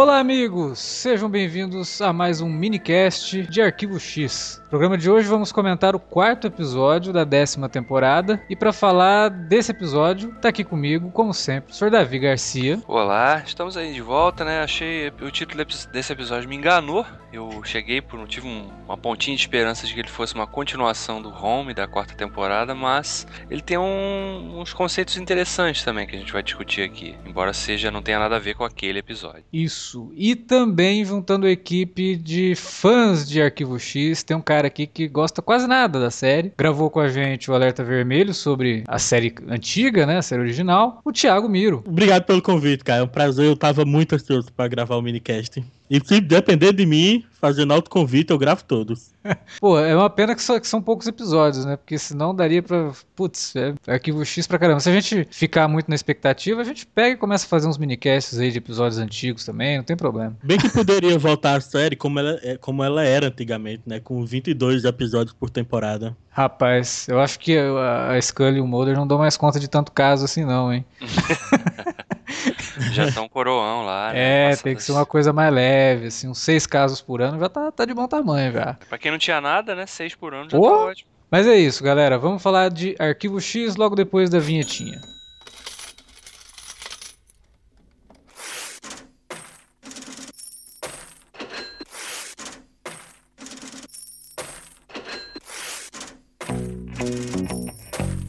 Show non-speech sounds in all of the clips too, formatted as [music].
Olá, amigos! Sejam bem-vindos a mais um minicast de Arquivo X. No programa de hoje vamos comentar o quarto episódio da décima temporada e para falar desse episódio, tá aqui comigo, como sempre, o Sr. Davi Garcia. Olá, estamos aí de volta, né? Achei o título desse episódio me enganou. Eu cheguei por tive um, uma pontinha de esperança de que ele fosse uma continuação do Home da quarta temporada, mas ele tem um, uns conceitos interessantes também que a gente vai discutir aqui, embora seja não tenha nada a ver com aquele episódio. Isso. E também juntando a equipe de fãs de Arquivo X, tem um cara aqui que gosta quase nada da série. Gravou com a gente o Alerta Vermelho sobre a série antiga, né, a série original, o Thiago Miro. Obrigado pelo convite, cara. É um prazer. Eu tava muito ansioso para gravar o minicast. E se depender de mim, fazendo autoconvite, eu gravo todos. [laughs] Pô, é uma pena que, só, que, são poucos episódios, né? Porque senão daria pra. Putz, é arquivo X pra caramba. Se a gente ficar muito na expectativa, a gente pega e começa a fazer uns minicasts aí de episódios antigos também, não tem problema. Bem que [laughs] poderia voltar a série como ela, é, como ela era antigamente, né? Com 22 episódios por temporada. Rapaz, eu acho que a, a Scully e o Mulder não dão mais conta de tanto caso assim, não, hein? [laughs] Já estão coroão lá, né? É, Nossa, tem que ser uma coisa mais leve, assim, uns seis casos por ano já tá, tá de bom tamanho já. Pra quem não tinha nada, né? Seis por ano já oh! tá ótimo. Mas é isso, galera. Vamos falar de Arquivo X logo depois da vinhetinha.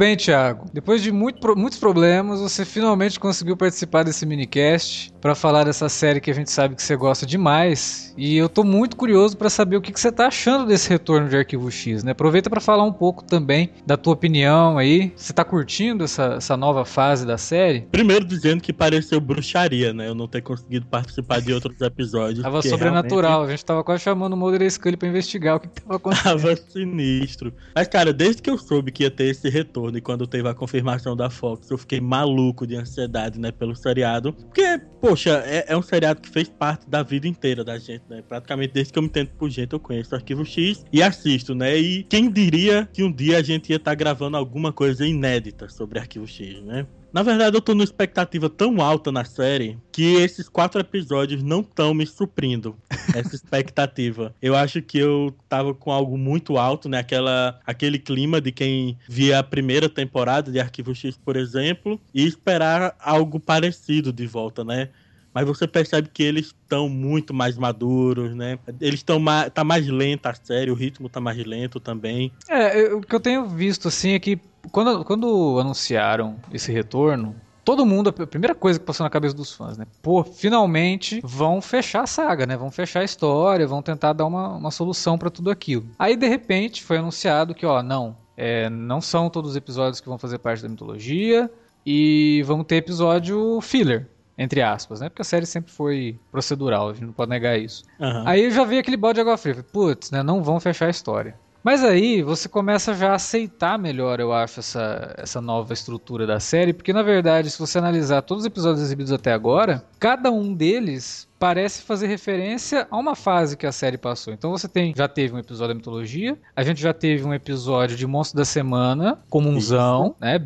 Bem, Thiago. Depois de muito, muitos problemas, você finalmente conseguiu participar desse minicast para falar dessa série que a gente sabe que você gosta demais. E eu tô muito curioso para saber o que, que você tá achando desse retorno de Arquivo X, né? Aproveita para falar um pouco também da tua opinião aí. Você tá curtindo essa, essa nova fase da série? Primeiro dizendo que pareceu bruxaria, né? Eu não ter conseguido participar de outros episódios. Tava sobrenatural, realmente... a gente tava quase chamando o Mulder e Scully pra investigar o que, que tava [laughs] acontecendo. Tava sinistro. Mas, cara, desde que eu soube que ia ter esse retorno e quando teve a confirmação da Fox, eu fiquei maluco de ansiedade, né, pelo seriado. Porque, poxa, é, é um seriado que fez parte da vida inteira da gente, né? Praticamente desde que eu me entendo por gente, eu conheço o Arquivo X e assisto, né? E quem diria que um dia a gente ia estar tá gravando alguma coisa inédita sobre Arquivo X, né? Na verdade, eu tô numa expectativa tão alta na série que esses quatro episódios não estão me suprindo [laughs] essa expectativa. Eu acho que eu tava com algo muito alto, né? Aquela, aquele clima de quem via a primeira temporada de Arquivo X, por exemplo, e esperar algo parecido de volta, né? mas você percebe que eles estão muito mais maduros, né? Eles estão mais, tá mais lenta a série, o ritmo tá mais lento também. É, o que eu tenho visto assim é que quando, quando anunciaram esse retorno, todo mundo, a primeira coisa que passou na cabeça dos fãs, né? Pô, finalmente vão fechar a saga, né? Vão fechar a história, vão tentar dar uma, uma solução para tudo aquilo. Aí, de repente, foi anunciado que, ó, não, é, não são todos os episódios que vão fazer parte da mitologia e vamos ter episódio filler. Entre aspas, né? Porque a série sempre foi procedural, a gente não pode negar isso. Uhum. Aí eu já vi aquele balde de água fria. Putz, né? Não vão fechar a história. Mas aí você começa já a aceitar melhor, eu acho, essa, essa nova estrutura da série, porque na verdade, se você analisar todos os episódios exibidos até agora, cada um deles parece fazer referência a uma fase que a série passou. Então você tem, já teve um episódio da mitologia, a gente já teve um episódio de Monstro da Semana, comunzão, né?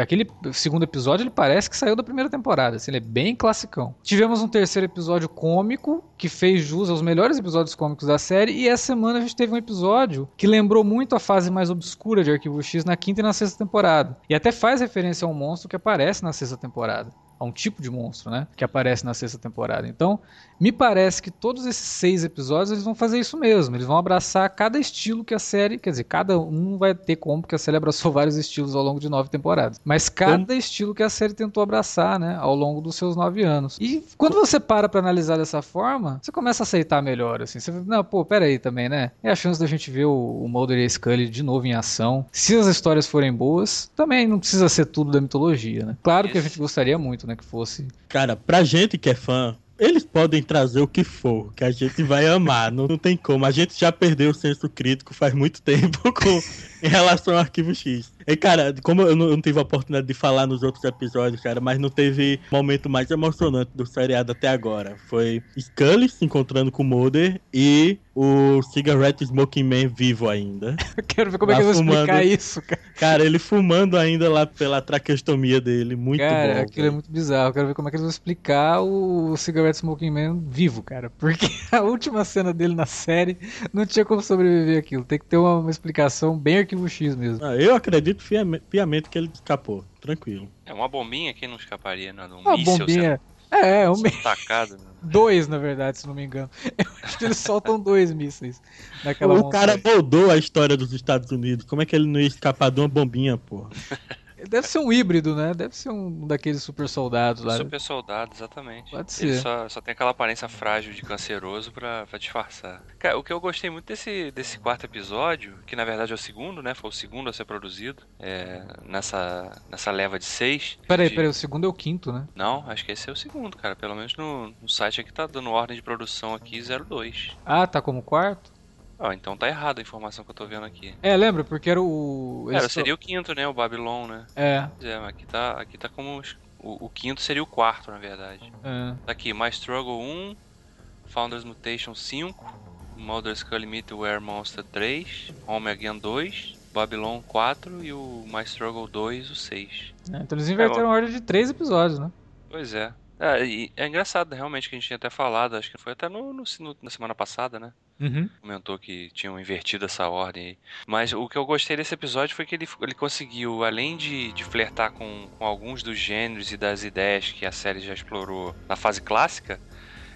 Aquele segundo episódio ele parece que saiu da primeira temporada, assim, ele é bem classicão. Tivemos um terceiro episódio cômico que fez jus aos melhores episódios cômicos da série e essa semana a gente teve um episódio que lembrou muito a fase mais obscura de Arquivo X na quinta e na sexta temporada. E até faz referência a um monstro que aparece na sexta temporada. A um tipo de monstro, né? Que aparece na sexta temporada. Então, me parece que todos esses seis episódios eles vão fazer isso mesmo. Eles vão abraçar cada estilo que a série. Quer dizer, cada um vai ter como, porque a série abraçou [laughs] vários estilos ao longo de nove temporadas. Mas cada como? estilo que a série tentou abraçar, né? Ao longo dos seus nove anos. E quando você para pra analisar dessa forma, você começa a aceitar melhor, assim. Você não, pô, pera aí também, né? É a chance da gente ver o, o Mulder e a Scully de novo em ação. Se as histórias forem boas, também não precisa ser tudo da mitologia, né? Claro que a gente gostaria muito, né? Que fosse. Cara, pra gente que é fã, eles podem trazer o que for, que a gente vai amar, não, não tem como. A gente já perdeu o senso crítico faz muito [laughs] tempo com, em relação ao Arquivo X. E, cara, como eu não, eu não, tive a oportunidade de falar nos outros episódios, cara, mas não teve momento mais emocionante do seriado até agora. Foi Scully se encontrando com o Mulder e o Cigarette Smoking Man vivo ainda. [laughs] Eu quero ver como é que eu vou fumando. explicar isso, cara. Cara, ele fumando ainda lá pela traqueostomia dele. Muito cara, bom. Cara, aquilo é muito bizarro. Eu quero ver como é que eles vão explicar o Cigarette Smoking Man vivo, cara. Porque [laughs] a última cena dele na série não tinha como sobreviver aquilo. Tem que ter uma, uma explicação bem arquivo X mesmo. Ah, eu acredito piamente que ele escapou. Tranquilo. É uma bombinha que não escaparia, não. Um uma bombinha. Sendo... É, é um né? [laughs] Dois, na verdade, se não me engano. Eu acho que eles soltam dois mísseis naquela O cara moldou a história dos Estados Unidos. Como é que ele não ia escapar de uma bombinha, porra? [laughs] Deve ser um híbrido, né? Deve ser um daqueles super soldados lá. Super soldado, exatamente. Pode ser. Ele só, só tem aquela aparência frágil de canceroso pra, pra disfarçar. Cara, o que eu gostei muito desse, desse quarto episódio, que na verdade é o segundo, né? Foi o segundo a ser produzido é, nessa, nessa leva de seis. Peraí, de... peraí, o segundo é o quinto, né? Não, acho que esse é o segundo, cara. Pelo menos no, no site aqui tá dando ordem de produção aqui 02. Ah, tá como quarto? Ah, então tá errado a informação que eu tô vendo aqui. É, lembra? Porque era o. Era, seria o quinto, né? O Babylon, né? É. É, aqui tá, aqui tá como. O, o quinto seria o quarto, na verdade. É. Tá aqui, My Struggle 1, Founders Mutation 5, Mulder Skull Were Monster 3, Home Again 2, Babylon 4 e o My Struggle 2, o 6. É, então eles inverteram é, a ordem de três episódios, né? Pois é. É, é engraçado, realmente, que a gente tinha até falado, acho que foi até no, no, no na semana passada, né? Uhum. Comentou que tinham invertido essa ordem aí. Mas o que eu gostei desse episódio foi que ele, ele conseguiu, além de, de flertar com, com alguns dos gêneros e das ideias que a série já explorou na fase clássica,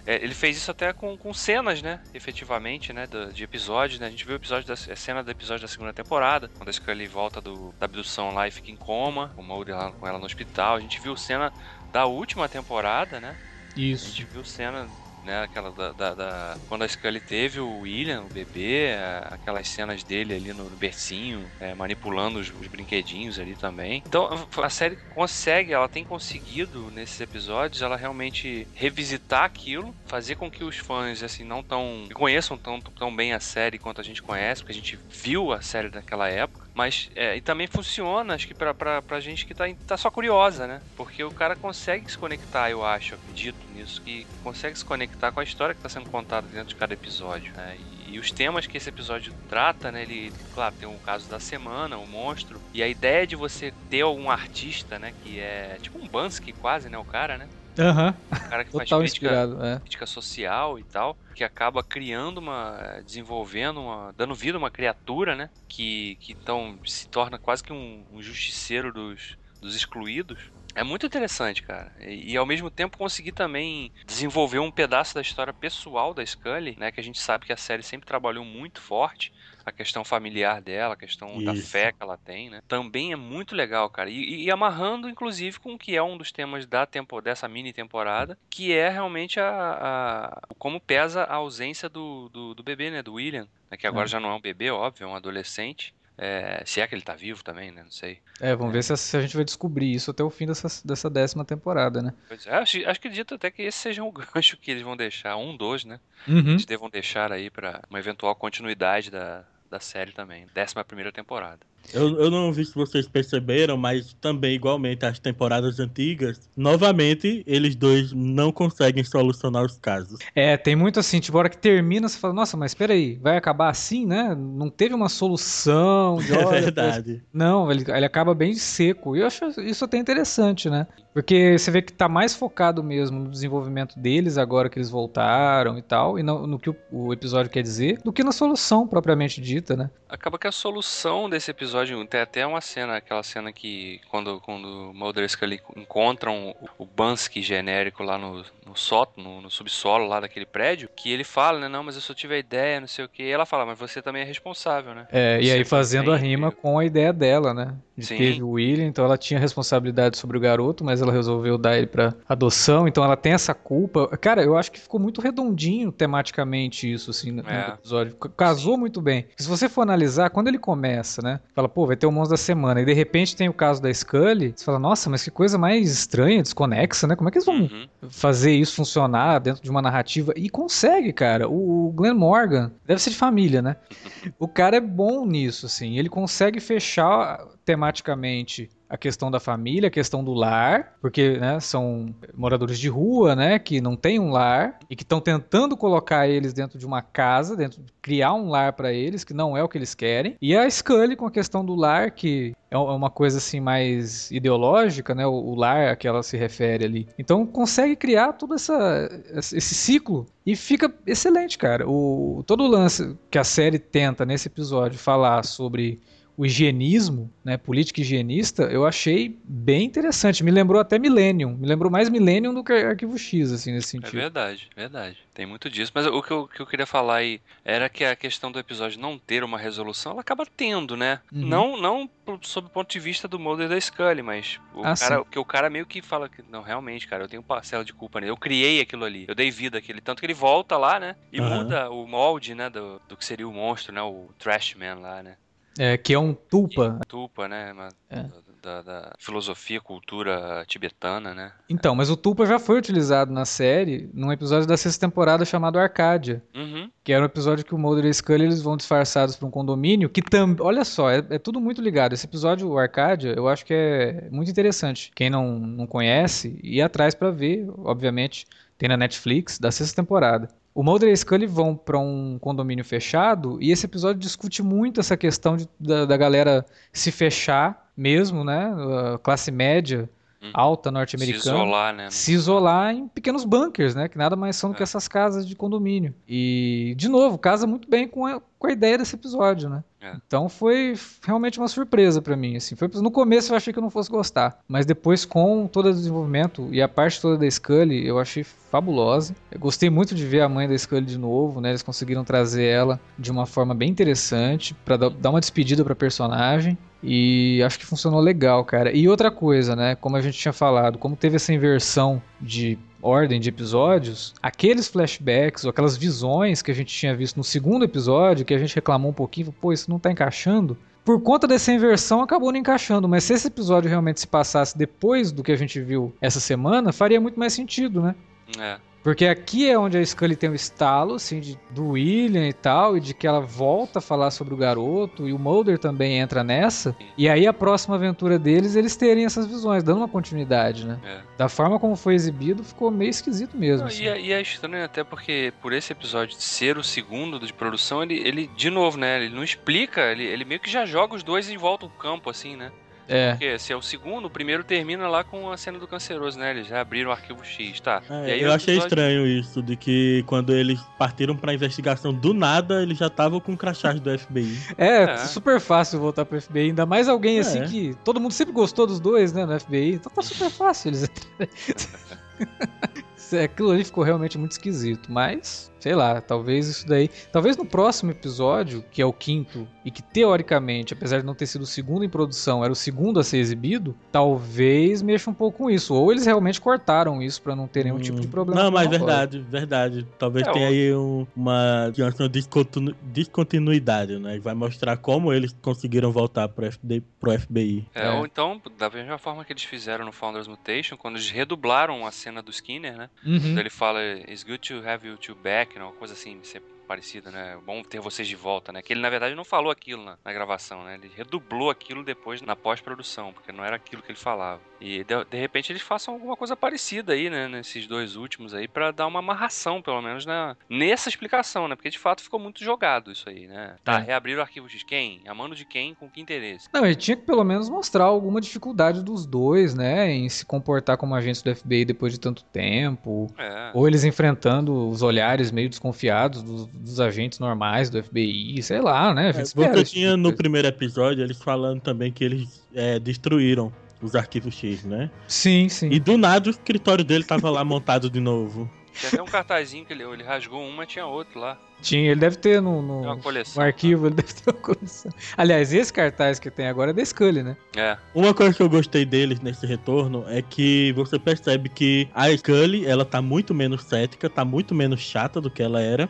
é, ele fez isso até com, com cenas, né? Efetivamente, né? De, de episódios, né? A gente viu o episódio da a cena do episódio da segunda temporada, quando a Scully volta do, da abdução lá e fica em coma, o Mulder lá com ela no hospital. A gente viu cena da última temporada, né? Isso. A gente viu cena né? Aquela da, da, da, quando a Scully teve o William, o bebê, aquelas cenas dele ali no bercinho, é, manipulando os, os, brinquedinhos ali também. Então a série consegue, ela tem conseguido nesses episódios, ela realmente revisitar aquilo, fazer com que os fãs assim não tão conheçam tão, tão bem a série quanto a gente conhece, porque a gente viu a série daquela época. Mas é, e também funciona, acho que pra, pra, pra gente que tá, tá só curiosa, né? Porque o cara consegue se conectar, eu acho, acredito nisso, que consegue se conectar com a história que está sendo contada dentro de cada episódio, né? E, e, os temas que esse episódio trata, né? Ele, claro, tem o caso da semana, o monstro, e a ideia de você ter algum artista, né? Que é tipo um Bansky quase, né? O cara, né? Aham. Uhum. O cara que faz crítica, é. crítica social e tal, que acaba criando uma. desenvolvendo uma. dando vida a uma criatura, né? Que, que então se torna quase que um, um justiceiro dos, dos excluídos. É muito interessante, cara. E, e, ao mesmo tempo conseguir também desenvolver um pedaço da história pessoal da Scully, né? Que a gente sabe que a série sempre trabalhou muito forte a questão familiar dela, a questão Isso. da fé que ela tem, né? Também é muito legal, cara. E, e, amarrando, inclusive, com o que é um dos temas da tempo, dessa mini temporada, que é realmente a, a como pesa a ausência do, do, do bebê, né? Do William, né? que agora é. já não é um bebê, óbvio, é um adolescente. É, se é que ele tá vivo também, né? Não sei. É, vamos é. ver se a, se a, gente vai descobrir isso até o fim dessa, dessa décima temporada, né? Pois é, acho, acho que acredito até que esse seja um [laughs] gancho que eles vão deixar, um dos, né? Uhum. Eles devam deixar aí para uma eventual continuidade da, da série também. Décima primeira temporada. Eu, eu não vi se vocês perceberam, mas também, igualmente, as temporadas antigas, novamente, eles dois não conseguem solucionar os casos. É, tem muito assim, tipo, a hora que termina, você fala, nossa, mas peraí, vai acabar assim, né? Não teve uma solução. [laughs] De, é verdade. Não, ele, ele acaba bem seco. E eu acho isso até interessante, né? Porque você vê que tá mais focado mesmo no desenvolvimento deles agora que eles voltaram e tal, e no, no que o, o episódio quer dizer, do que na solução propriamente dita, né? Acaba que a solução desse episódio episódio tem até uma cena, aquela cena que quando, quando o Mulder e Scully encontram o, o Bansky genérico lá no, no sótão, no, no, subsolo lá daquele prédio, que ele fala, né, não, mas eu só tive a ideia, não sei o que, e ela fala, mas você também é responsável, né? É, você e aí fazendo a rima com a ideia dela, né? De Sim. teve o William, então ela tinha responsabilidade sobre o garoto, mas ela resolveu dar ele pra adoção, então ela tem essa culpa. Cara, eu acho que ficou muito redondinho tematicamente isso, assim, no É. no episódio. Casou muito bem. Se você for analisar, quando ele começa, né? Fala, pô, vai ter o monstro da semana, e de repente tem o caso da Scully, você fala, nossa, mas que coisa mais estranha, desconexa, né? Como é que eles vão Uhum. fazer isso funcionar dentro de uma narrativa. E consegue, cara. O o Glenn Morgan deve ser de família, né? [laughs] O cara é bom nisso, assim. Ele consegue fechar tematicamente a questão da família, a questão do lar, porque né, são moradores de rua, né, que não têm um lar e que estão tentando colocar eles dentro de uma casa, dentro criar um lar para eles, que não é o que eles querem. E a Scully com a questão do lar, que é uma coisa assim mais ideológica, né, o, o lar a que ela se refere ali. Então consegue criar todo essa, esse ciclo e fica excelente, cara. O, todo o lance que a série tenta nesse episódio falar sobre o higienismo, né, política higienista, eu achei bem interessante. Me lembrou até Millennium. Me lembrou mais Millennium do que Arquivo X, assim, nesse É sentido. verdade, verdade. Tem muito disso. Mas o que eu, que eu queria falar aí era que a questão do episódio não ter uma resolução, ela acaba tendo, né? Uhum. Não, não sob o ponto de vista do Mulder e da Scully, mas o Ah, cara, sim. que o cara meio que fala que não, realmente, cara, eu tenho parcela de culpa nele. Eu criei aquilo ali. Eu dei vida àquele, tanto que ele volta lá, né? E Aham. muda o molde, né, do, do que seria o monstro, né, o Trashman lá, né? É, que é um tulpa. Tupa, né, uma- É. da, da filosofia, cultura tibetana, né? Então, mas o tulpa já foi utilizado na série num episódio da sexta temporada chamado Arcádia. Uhum. Que era um episódio que o Mulder e a Scully eles vão disfarçados para um condomínio. Que também. Olha só, é, é tudo muito ligado. Esse episódio, o Arcádia, eu acho que é muito interessante. Quem não, não conhece, ir atrás para ver, obviamente. Tem na Netflix, da sexta temporada. O Mulder e a Scully vão para um condomínio fechado e esse episódio discute muito essa questão de- da, da galera se fechar mesmo, né? A classe média, Uhum. alta Se norte-americana isolar, né? se isolar em pequenos bunkers, né? Que nada mais são do que É. essas casas de condomínio. E, de novo, casa muito bem com a, com a ideia desse episódio, né? É. Então foi realmente uma surpresa pra mim, assim. Foi, no começo eu achei que eu não fosse gostar, mas depois com todo o desenvolvimento e a parte toda da Scully, eu achei fabulosa. Eu gostei muito de ver a mãe da Scully de novo, né? Eles conseguiram trazer ela de uma forma bem interessante pra dar dar uma despedida pra personagem. E acho que funcionou legal, cara. E outra coisa, né? Como a gente tinha falado, como teve essa inversão de ordem de episódios, aqueles flashbacks ou aquelas visões que a gente tinha visto no segundo episódio, que a gente reclamou um pouquinho, pô, isso não tá encaixando. Por conta dessa inversão, acabou não encaixando. Mas se esse episódio realmente se passasse depois do que a gente viu essa semana, faria muito mais sentido, né? É. Porque aqui é onde a Scully tem o estalo, assim, de, do William e tal, e de que ela volta a falar sobre o garoto, e o Mulder também entra nessa. E aí a próxima aventura deles, eles terem essas visões, dando uma continuidade, né? É. Da forma como foi exibido, ficou meio esquisito mesmo. Não, assim. e, é, e é estranho até porque por esse episódio ser o segundo de produção, ele, ele de novo, né? Ele não explica, ele, ele meio que já joga os dois em volta do campo, assim, né? É. Porque se é o segundo, o primeiro termina lá com a cena do canceroso, né? Eles já abriram o arquivo X, tá? É, e aí eu achei episódio- estranho isso, de que quando eles partiram pra investigação do nada, eles já estavam com crachás do FBI. É, É. super fácil voltar pro FBI, ainda mais alguém assim É. que todo mundo sempre gostou dos dois, né, no FBI. Então tá super fácil eles. [laughs] [laughs] Aquilo ali ficou realmente muito esquisito, mas sei lá, talvez isso daí. Talvez no próximo episódio, que é o quinto, e que teoricamente, apesar de não ter sido o segundo em produção, era o segundo a ser exibido, talvez mexa um pouco com isso. Ou eles realmente cortaram isso pra não ter nenhum tipo de Hum. problema. Não, mas com a voz. verdade, verdade. Talvez É, tenha aí um- uma, uma descontinu- descontinuidade, né? Vai mostrar como eles conseguiram voltar pro, FD, pro FBI. É, É. Ou então, da mesma forma que eles fizeram no Founders Mutation, quando eles redublaram a cena do Skinner, né? Uhum. Quando ele fala, It's good to have you two back, né? uma coisa assim, sempre parecida, né? Bom ter vocês de volta, né? Que ele, na verdade, não falou aquilo na, na gravação, né? Ele redublou aquilo depois na pós-produção, porque não era aquilo que ele falava. E, de, de repente, eles façam alguma coisa parecida aí, né? Nesses dois últimos aí, pra dar uma amarração, pelo menos, na, nessa explicação, né? Porque, de fato, ficou muito jogado isso aí, né? Tá, É. reabrir o arquivo X. Quem? A mano de quem? Com que interesse? Não, ele tinha que pelo menos mostrar alguma dificuldade dos dois, né? Em se comportar como agentes do FBI depois de tanto tempo. É. Ou eles enfrentando os olhares meio desconfiados dos, dos agentes normais do FBI, sei lá, né? A gente É, espera tipo tinha de no coisa. primeiro episódio eles falando também que eles é, destruíram os arquivos X, né? Sim, sim. E do nada o escritório dele tava lá montado de novo. Tinha até um cartazinho que ele, ele rasgou uma, tinha outro lá. Tinha, ele deve ter no, no, uma no coleção. arquivo, ele deve ter uma coleção. Aliás, esse cartaz que tem agora é da Scully, né? É, Uma coisa que eu gostei deles nesse retorno é que você percebe que a Scully, ela tá muito menos cética, tá muito menos chata do que ela era.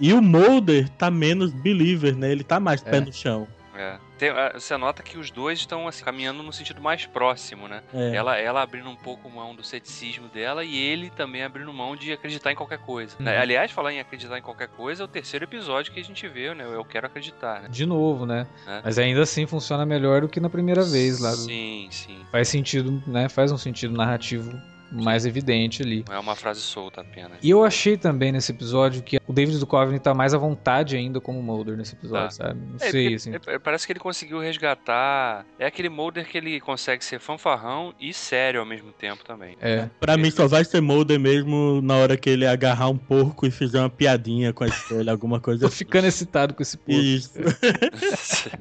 E o Mulder tá menos believer, né? Ele tá mais pé É. no chão. é. Tem- ah, você nota que os dois estão assim, caminhando no sentido mais próximo, né? É. Ela, ela abrindo um pouco mão do ceticismo dela e ele também abrindo mão de acreditar em qualquer coisa. Uhum. né? Aliás, falar em acreditar em qualquer coisa é o terceiro episódio que a gente vê, né? Eu quero acreditar, né? De novo, né? É. Mas ainda assim funciona melhor do que na primeira vez lá. do- Sim, sim. Faz sentido, né? Faz um sentido narrativo mais evidente ali. Não é uma frase solta apenas. E eu achei também nesse episódio que o David Duchovny tá mais à vontade ainda como Mulder nesse episódio, Tá. sabe? Não É, sei, assim. é, parece que ele conseguiu resgatar. É aquele Mulder que ele consegue ser fanfarrão e sério ao mesmo tempo também. É. Pra mim só vai ser Mulder mesmo na hora que ele agarrar um porco e fizer uma piadinha com a Scully, alguma [laughs] coisa Tô assim. ficando excitado com esse porco. Isso. [laughs]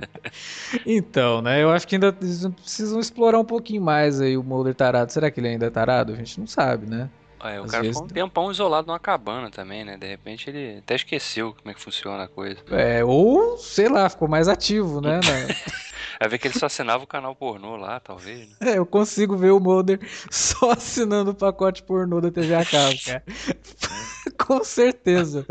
Então, né? Eu acho que ainda precisam explorar um pouquinho mais aí o Mulder tarado. Será que ele ainda é tarado? A gente não sabe, né? É, o Às cara vezes- ficou um tempão isolado numa cabana também, né? De repente ele até esqueceu como é que funciona a coisa. É, ou, sei lá, ficou mais ativo, né? [laughs] Vai ver que ele só assinava o canal pornô lá, talvez. Né? [laughs] É, eu consigo ver o Mulder só assinando o pacote pornô da TV a cabo, cara. [laughs] Com certeza.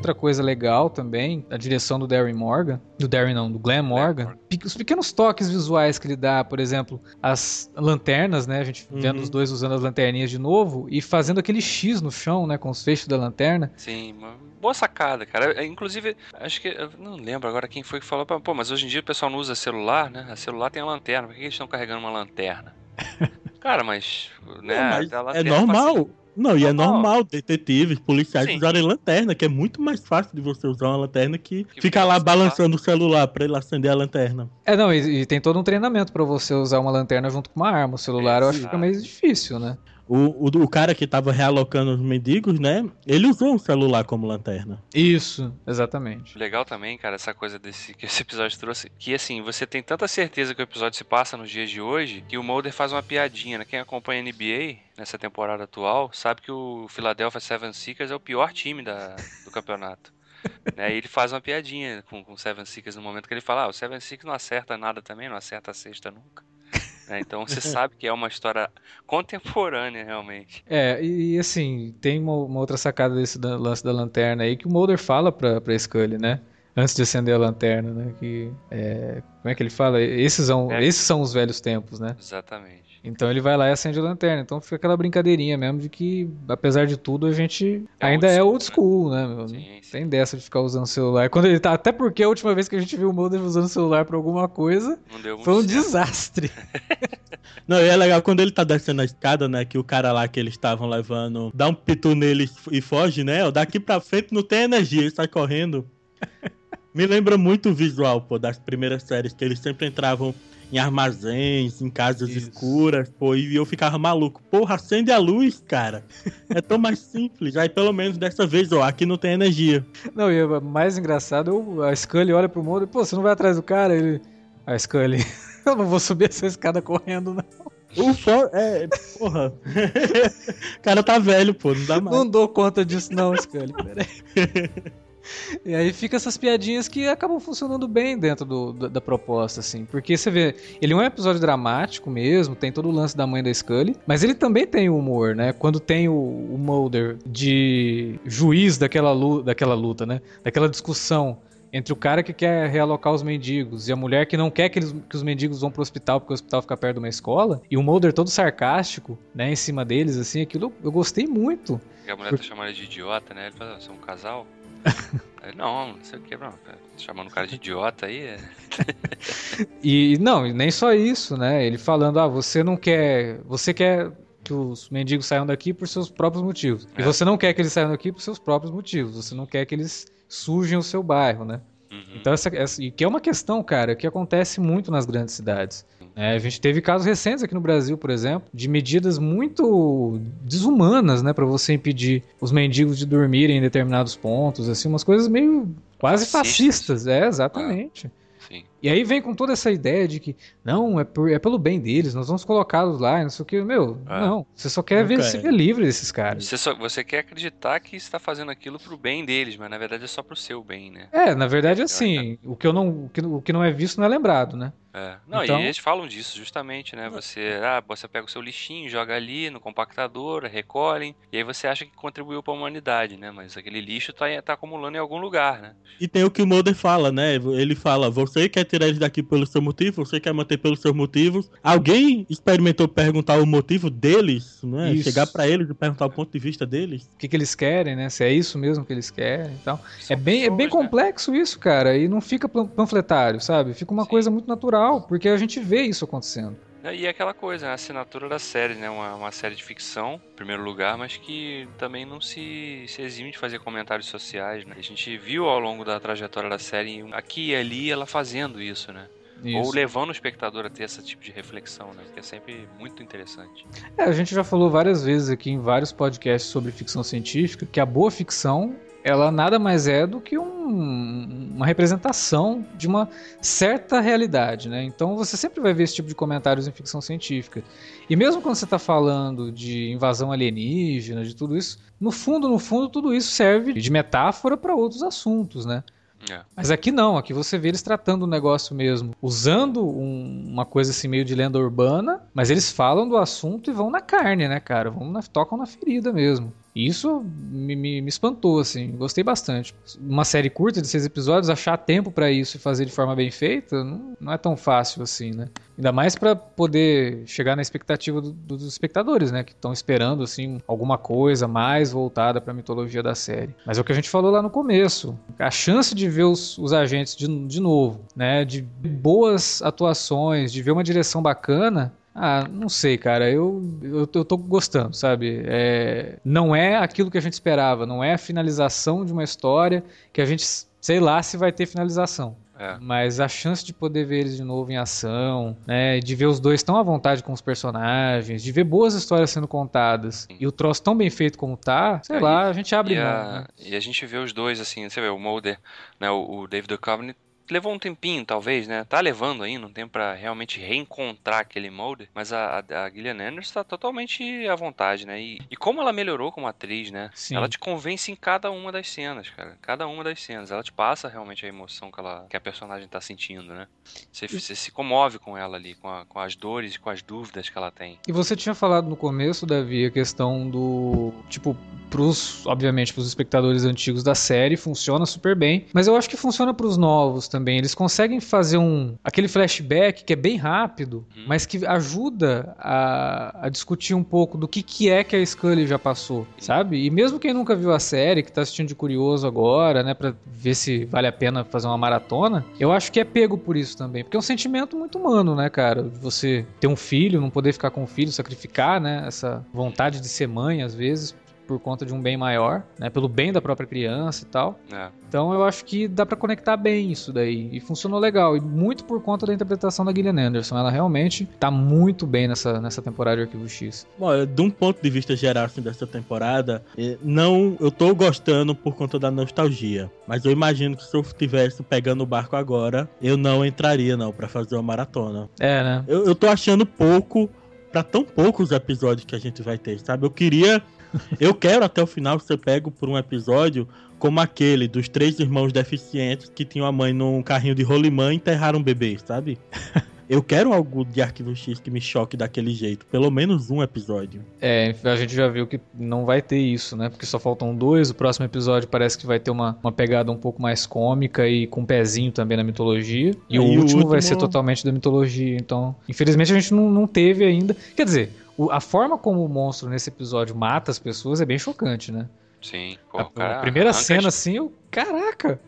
Outra coisa legal também, a direção do Darren Morgan, do Darren não, do Glenn Morgan, Morgan. os pequenos toques visuais que ele dá, por exemplo, as lanternas, né, a gente vendo Uhum. os dois usando as lanterninhas de novo e fazendo aquele X no chão, né, com os feixes da lanterna. Sim, uma boa sacada, cara. É, Inclusive, acho que. Eu não lembro agora quem foi que falou. Pô, mas hoje em dia o pessoal não usa celular, né? A celular tem a lanterna. Por que eles estão carregando uma lanterna? [laughs] Cara, mas. Né, Não, mas é normal. Não, e é Normal. normal detetives, policiais Sim. usarem lanterna, que é muito mais fácil de você usar uma lanterna que, Que ficar lá balançando o celular pra ele acender a lanterna. É, não, e, e tem todo um treinamento pra você usar uma lanterna junto com uma arma. O celular eu acho que fica meio difícil, né? O, o, o cara que tava realocando os mendigos, né? Ele usou um celular como lanterna. Isso, exatamente. Legal também, cara, essa coisa desse que esse episódio trouxe. Que assim, você tem tanta certeza que o episódio se passa nos dias de hoje que o Mulder faz uma piadinha, né? Quem acompanha a NBA nessa temporada atual sabe que o Philadelphia Seven Seekers é o pior time da, do campeonato. [laughs] né? E ele faz uma piadinha com, com o Seven Seekers no momento que ele fala: Ah, o Seven Seekers não acerta nada também, não acerta a sexta nunca. Né? Então você [laughs] sabe que é uma história contemporânea, realmente. É, e, e, assim, tem uma, uma outra sacada desse da- lance da lanterna aí que o Mulder fala pra, pra Scully, né? Antes de acender a lanterna, né? Que. é, como é que ele fala? Esses são, É. esses são os velhos tempos, né? Exatamente. Então ele vai lá e acende a lanterna. Então fica aquela brincadeirinha mesmo de que, apesar de tudo, a gente É ainda old é school, old school, né? meu? Sim, sim. Tem dessa de ficar usando celular. Quando ele tá, até porque a última vez que a gente viu o Mulder usando celular pra alguma coisa foi um certo. desastre. [laughs] Não, e é legal quando ele tá descendo a escada, né? Que o cara lá que eles estavam levando dá um pitu nele e foge, né? Daqui pra frente não tem energia, ele sai correndo. [laughs] Me lembra muito o visual, pô, das primeiras séries, que eles sempre entravam em armazéns, em casas Isso. escuras, pô, e eu ficava maluco. Porra, acende a luz, cara. É tão mais simples. Aí pelo menos dessa vez, ó, aqui não tem energia. Não, e o mais engraçado, a Scully olha pro Mulder, pô, você não vai atrás do cara? Ele. A Scully, [laughs] eu não vou subir essa escada correndo, não. O for... É, porra. [laughs] o cara tá velho, pô, não dá mais. Não dou conta disso, não, Scully. Peraí. [laughs] E aí fica essas piadinhas que acabam funcionando bem dentro do- da, da proposta, assim. Porque você vê, ele é um episódio dramático mesmo, tem todo o lance da mãe da Scully, mas ele também tem o humor, né? Quando tem o, o Mulder de juiz daquela, lu- daquela luta, né? Daquela discussão entre o cara que quer realocar os mendigos e a mulher que não quer que, eles- que os mendigos vão pro hospital porque o hospital fica perto de uma escola, e o Mulder todo sarcástico, né, em cima deles, assim, aquilo eu- gostei muito. Porque a mulher tá chamando ele de idiota, né? Ele fala, você é um casal? [laughs] não, não sei o que, não. Chamando o cara de idiota aí. É... [laughs] e não, nem só isso, né? Ele falando, ah, você não quer. Você quer que os mendigos saiam daqui por seus próprios motivos. É. E você não quer que eles saiam daqui por seus próprios motivos. Você não quer que eles sujem o seu bairro, né? Uhum. Então, essa, essa, e que é uma questão, cara, que acontece muito nas grandes cidades. É, a gente teve casos recentes aqui no Brasil, por exemplo, de medidas muito desumanas, né, para você impedir os mendigos de dormirem em determinados pontos, assim, umas coisas meio quase fascistas, é, exatamente. Ah. Sim. E aí vem com toda essa ideia de que, não, é, por, é pelo bem deles, nós vamos colocá-los lá, não sei o que. Meu, é. não. Você só quer ver, se ver livre desses caras. Você, só, você quer acreditar que está fazendo aquilo pro bem deles, mas na verdade é só pro seu bem, né? É, na verdade, assim, o que, eu não, o que, o que não é visto não é lembrado, né? É. Não, então... e eles falam disso justamente, né? Você, ah, você pega o seu lixinho, joga ali no compactador, recolhem, e aí você acha que contribuiu para a humanidade, né? Mas aquele lixo tá, tá acumulando em algum lugar, né? E tem o que o Mulder fala, né? Ele fala: você quer tirar eles daqui pelo seu motivo, você quer manter pelos seus motivos. Alguém experimentou perguntar o motivo deles, né? Isso. Chegar para eles e perguntar o ponto de vista deles. O que, que eles querem, né? Se é isso mesmo que eles querem e tal. é bem, pessoas, é bem né? complexo isso, cara. E não fica panfletário, sabe? Fica uma Sim. coisa muito natural natural, porque a gente vê isso acontecendo. E é aquela coisa, a assinatura da série, né? Uma, uma série de ficção, em primeiro lugar, mas que também não se, se exime de fazer comentários sociais, né? A gente viu ao longo da trajetória da série, aqui e ali, ela fazendo isso, né? Isso. Ou levando o espectador a ter esse tipo de reflexão, né? Que é sempre muito interessante. É, a gente já falou várias vezes aqui em vários podcasts sobre ficção científica que a boa ficção ela nada mais é do que um, uma representação de uma certa realidade, né? Então você sempre vai ver esse tipo de comentários em ficção científica. E mesmo quando você está falando de invasão alienígena, de tudo isso, no fundo, no fundo, tudo isso serve de metáfora para outros assuntos, né? É. Mas aqui não, aqui você vê eles tratando o negócio mesmo, usando um, uma coisa assim meio de lenda urbana, mas eles falam do assunto e vão na carne, né, cara? Vão na, tocam na ferida mesmo. Isso me, me, me, espantou, assim, gostei bastante. Uma série curta de seis episódios, achar tempo para isso e fazer de forma bem feita, não, não é tão fácil assim, né? Ainda mais para poder chegar na expectativa do, dos espectadores, né? Que estão esperando, assim, alguma coisa mais voltada para a mitologia da série. Mas é o que a gente falou lá no começo. A chance de ver os, os agentes de, de novo, né? De boas atuações, de ver uma direção bacana, ah, não sei, cara. Eu, eu, eu tô gostando, sabe? É, não é aquilo que a gente esperava, não é a finalização de uma história que a gente, sei lá, se vai ter finalização. É. Mas a chance de poder ver eles de novo em ação, né, de ver os dois tão à vontade com os personagens, de ver boas histórias sendo contadas Sim. e o troço tão bem feito como tá, sei é, lá, a gente abre e mão. A, né? E a gente vê os dois, assim, você vê o Mulder, né, o, o David Duchovny levou um tempinho, talvez, né? Tá levando ainda um tempo para realmente reencontrar aquele molde, mas a, a, a Gillian Anderson tá totalmente à vontade, né? E, e como ela melhorou como atriz, né? Sim. Ela te convence em cada uma das cenas, cara. Cada uma das cenas. Ela te passa realmente a emoção que, ela, que a personagem tá sentindo, né? Você, você se comove com ela ali, com, a, com as dores, com as dúvidas que ela tem. E você tinha falado no começo, Davi, a questão do. Tipo, pros, obviamente, pros espectadores antigos da série, funciona super bem. Mas eu acho que funciona pros novos também também. Eles conseguem fazer um aquele flashback que é bem rápido, uhum. mas que ajuda a, a, discutir um pouco do que, que é que a Scully já passou, sabe? E mesmo quem nunca viu a série, que tá assistindo de curioso agora, né, para ver se vale a pena fazer uma maratona, eu acho que é pego por isso também, porque é um sentimento muito humano, né, cara? Você ter um filho, não poder ficar com o filho, sacrificar, né, essa vontade de ser mãe às vezes por conta de um bem maior, né? Pelo bem da própria criança e tal. É. Então eu acho que dá para conectar bem isso daí. E funcionou legal. E muito por conta da interpretação da Gillian Anderson. Ela realmente tá muito bem nessa, nessa temporada de Arquivo X. Bom, de um ponto de vista geral assim, dessa temporada, não, eu tô gostando por conta da nostalgia. Mas eu imagino que se eu estivesse pegando o barco agora, eu não entraria não para fazer uma maratona. É, né? Eu, eu tô achando pouco para tão poucos episódios que a gente vai ter, sabe? Eu queria eu quero até o final ser pego por um episódio como aquele dos três irmãos deficientes que tinham a mãe num carrinho de rolimã e enterraram um bebê, sabe? Eu quero algo de Arquivo X que me choque daquele jeito. Pelo menos um episódio. É, a gente já viu que não vai ter isso, né? Porque só faltam dois. O próximo episódio parece que vai ter uma, uma pegada um pouco mais cômica e com um pezinho também na mitologia. E, e o, último o último vai ser totalmente da mitologia. Então, infelizmente, a gente não, não teve ainda. Quer dizer, a forma como o monstro nesse episódio mata as pessoas é bem chocante, né? Sim, pô, A, o cara a primeira cena as- assim, eu, caraca.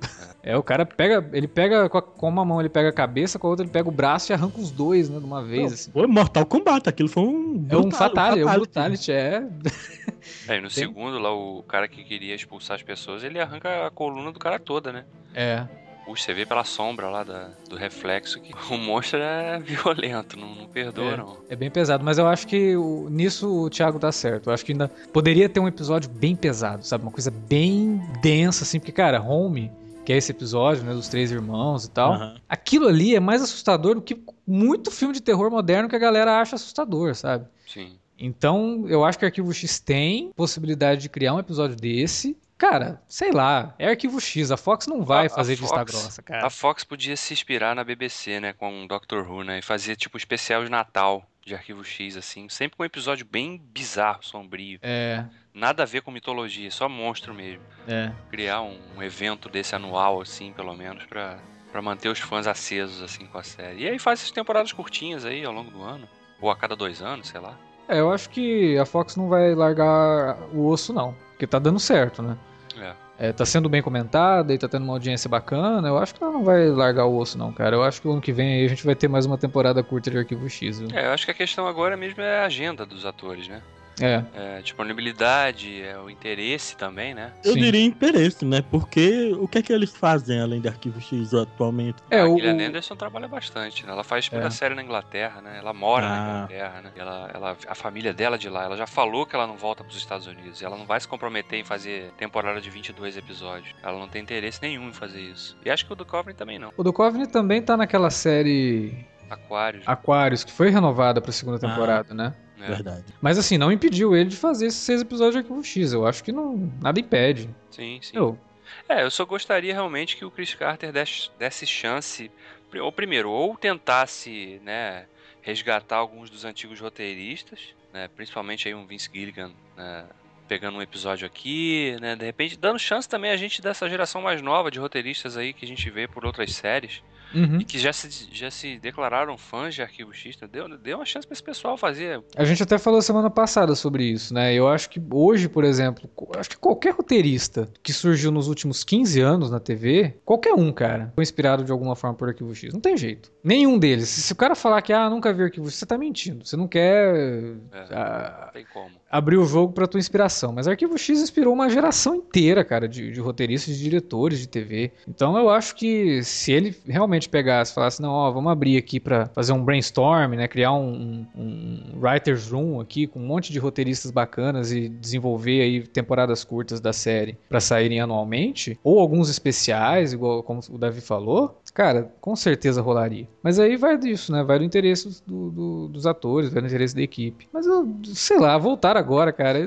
É, o cara pega, ele pega com, a- com uma mão ele pega a cabeça, com a outra ele pega o braço e arranca os dois, né, de uma vez assim. Foi Mortal Kombat, aquilo foi um. É um brutal- fatality, é um fatality. brutality, é. [laughs] É, e no Tem- segundo lá, o cara que queria expulsar as pessoas, ele arranca a coluna do cara toda, né? É. Puxa, você vê pela sombra lá da- do reflexo que [laughs] o monstro é violento, não, não perdoa, É. não. É bem pesado, mas eu acho que o- nisso o Thiago tá certo. Eu acho que ainda poderia ter um episódio bem pesado, sabe? Uma coisa bem densa, assim, porque, cara, Home, que é esse episódio, né, dos três irmãos e tal, Aham. aquilo ali é mais assustador do que muito filme de terror moderno que a galera acha assustador, sabe? Sim. Então, eu acho que Arquivo X tem possibilidade de criar um episódio desse. Cara, sei lá, é Arquivo X, a Fox não vai A- a fazer vista Fox- grossa, cara. A Fox podia se inspirar na BBC, né, com o Doctor Who, né, e fazer tipo especial de Natal de Arquivo X, assim, sempre com um episódio bem bizarro, sombrio. É, Nada a ver com mitologia, só monstro mesmo. é. Criar um, um evento desse anual, assim, pelo menos, pra, pra manter os fãs acesos, assim, com a série. E aí faz essas temporadas curtinhas aí ao longo do ano, ou a cada dois anos, sei lá. É, eu acho que a Fox não vai largar o osso, não. Porque tá dando certo, né? É. É, tá sendo bem comentada e tá tendo uma audiência bacana. Eu acho que ela não vai largar o osso, não, cara. Eu acho que o ano que vem aí a gente vai ter mais uma temporada curta de Arquivo X. viu? É, eu acho que a questão agora mesmo é a agenda dos atores, né? É, É, disponibilidade, é o interesse também, né? Eu Sim. diria interesse, né? Porque o que é que eles fazem além de Arquivo X atualmente? é, a o, Gillian Anderson trabalha bastante, né? Ela faz muita É. série na Inglaterra, né? Ela mora na Ah. Inglaterra, né? Ela, ela, a família dela é de lá, ela já falou que ela não volta para os Estados Unidos. E ela não vai se comprometer em fazer temporada de 22 episódios. Ela não tem interesse nenhum em fazer isso. E acho que o do Coveney também não. o Duchovny também tá naquela série Aquários. Aquários, que foi renovada pra segunda temporada, né? Né? Verdade. Mas assim, não impediu ele de fazer esses seis episódios de Arquivo X. Eu acho que não, nada impede. Sim, sim. Eu, É, eu só gostaria realmente que o Chris Carter desse, desse chance, ou primeiro, ou tentasse, né, resgatar alguns dos antigos roteiristas, né, principalmente aí um Vince Gilligan, né, pegando um episódio aqui, né, de repente dando chance também a gente dessa geração mais nova de roteiristas aí que a gente vê por outras séries Uhum. e que já se, já se declararam fãs de Arquivo X, deu, deu uma chance pra esse pessoal fazer. A gente até falou semana passada sobre isso, né? Eu acho que hoje, por exemplo, acho que qualquer roteirista que surgiu nos últimos 15 anos na TV, qualquer um, cara, foi inspirado de alguma forma por Arquivo X. Não tem jeito. Nenhum deles. Se o cara falar que, ah, nunca vi Arquivo X, você tá mentindo. Você não quer É, ah, não tem como. abrir o jogo pra tua inspiração. Mas Arquivo X inspirou uma geração inteira, cara, de, de roteiristas, de diretores de TV. Então eu acho que se ele realmente pegasse e falasse, não, ó, vamos abrir aqui pra fazer um brainstorm, né, criar um, um, um writer's room aqui com um monte de roteiristas bacanas e desenvolver aí temporadas curtas da série pra saírem anualmente, ou alguns especiais, igual como o Davi falou, cara, com certeza rolaria. Mas aí vai disso, né, vai do interesse do- do- dos atores, vai do interesse da equipe. Mas eu, sei lá, voltar agora, cara,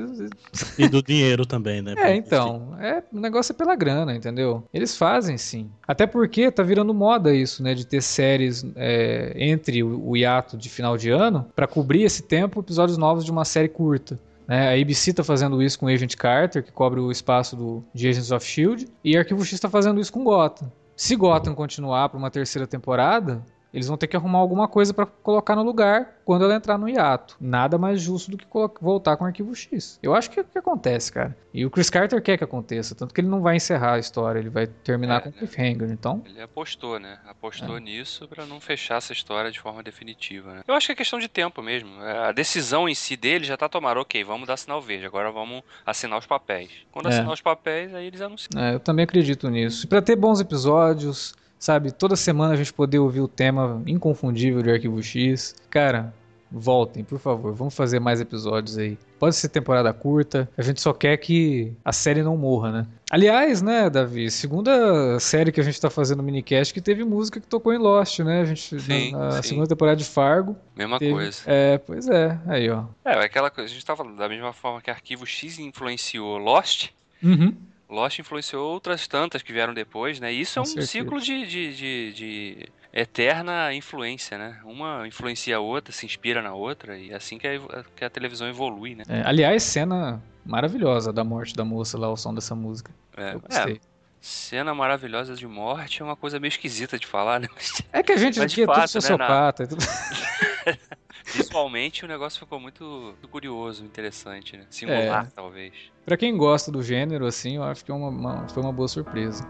E do dinheiro também, né? [laughs] é, então, é, o negócio é pela grana, entendeu? Eles fazem sim. Até porque tá virando moda isso, né? De ter séries é, entre o, o hiato de final de ano pra cobrir esse tempo episódios novos de uma série curta. né? a ABC tá fazendo isso com Agent Carter, que cobre o espaço do, de Agents of Shield, e Arquivo X tá fazendo isso com Gotham. Se Gotham continuar pra uma terceira temporada, eles vão ter que arrumar alguma coisa pra colocar no lugar quando ela entrar no hiato. Nada mais justo do que voltar com o arquivo X. Eu acho que é o que acontece, cara. E o Chris Carter quer que aconteça, tanto que ele não vai encerrar a história, ele vai terminar É, com né? cliffhanger. Então, Ele apostou, né? É. Apostou nisso pra não fechar essa história de forma definitiva, né? Eu acho que é questão de tempo mesmo. É, A decisão em si dele já tá tomada. Ok, vamos dar sinal verde. Agora vamos assinar os papéis. Quando É. assinar os papéis, aí eles anunciam. é, eu também acredito nisso. E pra ter bons episódios, sabe, toda semana a gente poder ouvir o tema inconfundível de Arquivo X. Cara, voltem, por favor, vamos fazer mais episódios aí. Pode ser temporada curta, a gente só quer que a série não morra, né? Aliás, né, Davi, segunda série que a gente tá fazendo minicast que teve música que tocou em Lost, né? A gente Sim, na, sim. segunda temporada de Fargo. Mesma teve- coisa. É, pois é, aí, ó. É, é aquela coisa. A gente tá falando da mesma forma que Arquivo X influenciou Lost. Uhum. Lost influenciou outras tantas que vieram depois, né? E isso é Com um certeza. ciclo de, de, de, de eterna influência, né? Uma influencia a outra, se inspira na outra, e é assim que a, que a televisão evolui, né? É, aliás, cena maravilhosa da morte da moça lá, o som dessa música. É, Eu é, gostei. cena maravilhosa de morte é uma coisa meio esquisita de falar, né? É que a gente Mas aqui é tudo fato, né, sociopata. é tudo- [laughs] visualmente o negócio ficou muito, muito curioso, interessante, né? Singular, É. talvez. Pra quem gosta do gênero, assim, eu acho que é uma- uma- foi uma boa surpresa.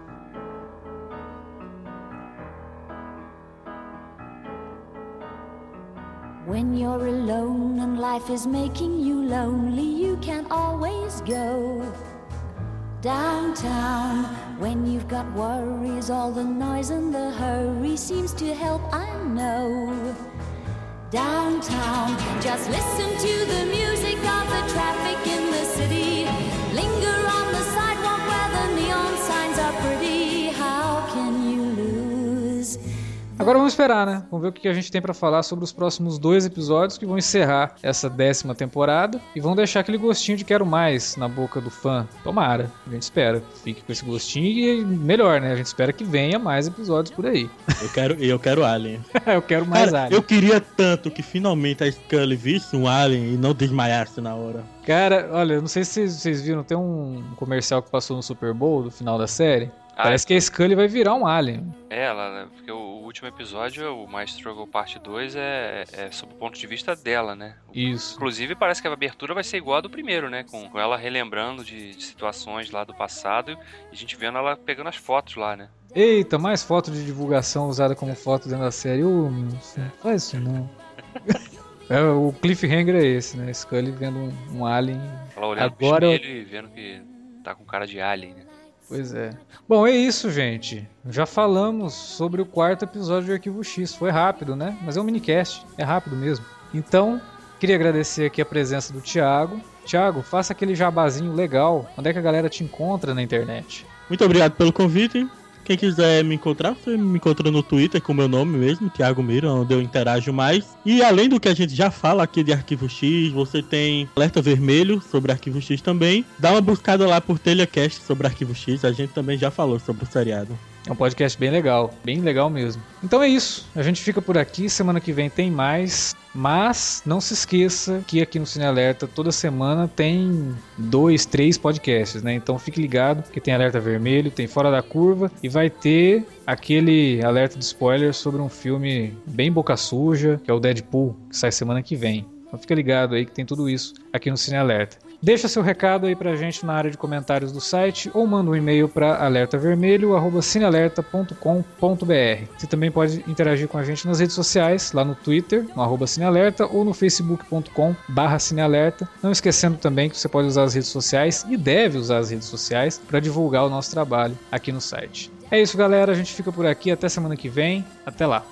When you're alone and life is making you lonely, you can always go downtown. When you've got worries, all the noise and the hurry seems to help, I know. Downtown, just listen to the music of the traffic Agora vamos esperar, né? Vamos ver o que a gente tem pra falar sobre os próximos dois episódios que vão encerrar essa décima temporada e vão deixar aquele gostinho de quero mais na boca do fã. Tomara, a gente espera. Fique com esse gostinho e melhor, né? A gente espera que venha mais episódios por aí. Eu quero, eu quero Alien. [laughs] eu quero mais Cara, Alien. eu queria tanto que finalmente a Scully visse um Alien e não desmaiasse na hora. Cara, olha, não sei se vocês, vocês viram, tem um comercial que passou no Super Bowl do final da série. Ah, Parece que a Scully vai virar um alien. É, ela, né? Porque o, o último episódio, o My Struggle Parte 2, é, é sob o ponto de vista dela, né? Isso. Inclusive, parece que a abertura vai ser igual a do primeiro, né? Com, com ela relembrando de, de situações lá do passado e a gente vendo ela pegando as fotos lá, né? Eita, mais foto de divulgação usada como foto dentro da série. Ô, meu, não faz isso não. [laughs] É, o cliffhanger é esse, né? Scully vendo um, um alien. Ela olhando Agora pro espelho e vendo que tá com cara de alien, né? Pois é. Bom, é isso, gente. Já falamos sobre o quarto episódio de Arquivo X. Foi rápido, né? Mas é um minicast. É rápido mesmo. Então, queria agradecer aqui a presença do Thiago. Thiago, faça aquele jabazinho legal. Onde é que a galera te encontra na internet? Muito obrigado pelo convite. Quem quiser me encontrar, você me encontra no Twitter com meu nome mesmo, Thiago Mira, onde eu interajo mais. E além do que a gente já fala aqui de Arquivo X, você tem alerta vermelho sobre Arquivo X também. Dá uma buscada lá por Telecast sobre Arquivo X, a gente também já falou sobre o seriado. É um podcast bem legal, bem legal mesmo. Então é isso, a gente fica por aqui, semana que vem tem mais, mas não se esqueça que aqui no Cine Alerta toda semana tem dois, três podcasts, né? Então fique ligado que tem alerta vermelho, tem fora da curva e vai ter aquele alerta de spoiler sobre um filme bem boca suja, que é o Deadpool, que sai semana que vem. Então fica ligado aí que tem tudo isso aqui no Cine Alerta. Deixa seu recado aí pra gente na área de comentários do site ou manda um e-mail para alertavermelho@cinealerta.com.br. Você também pode interagir com a gente nas redes sociais, lá no Twitter, no arroba cinealerta ou no facebook.com/cinealerta. Não esquecendo também que você pode usar as redes sociais e deve usar as redes sociais para divulgar o nosso trabalho aqui no site. É isso, galera, a gente fica por aqui até semana que vem. Até lá.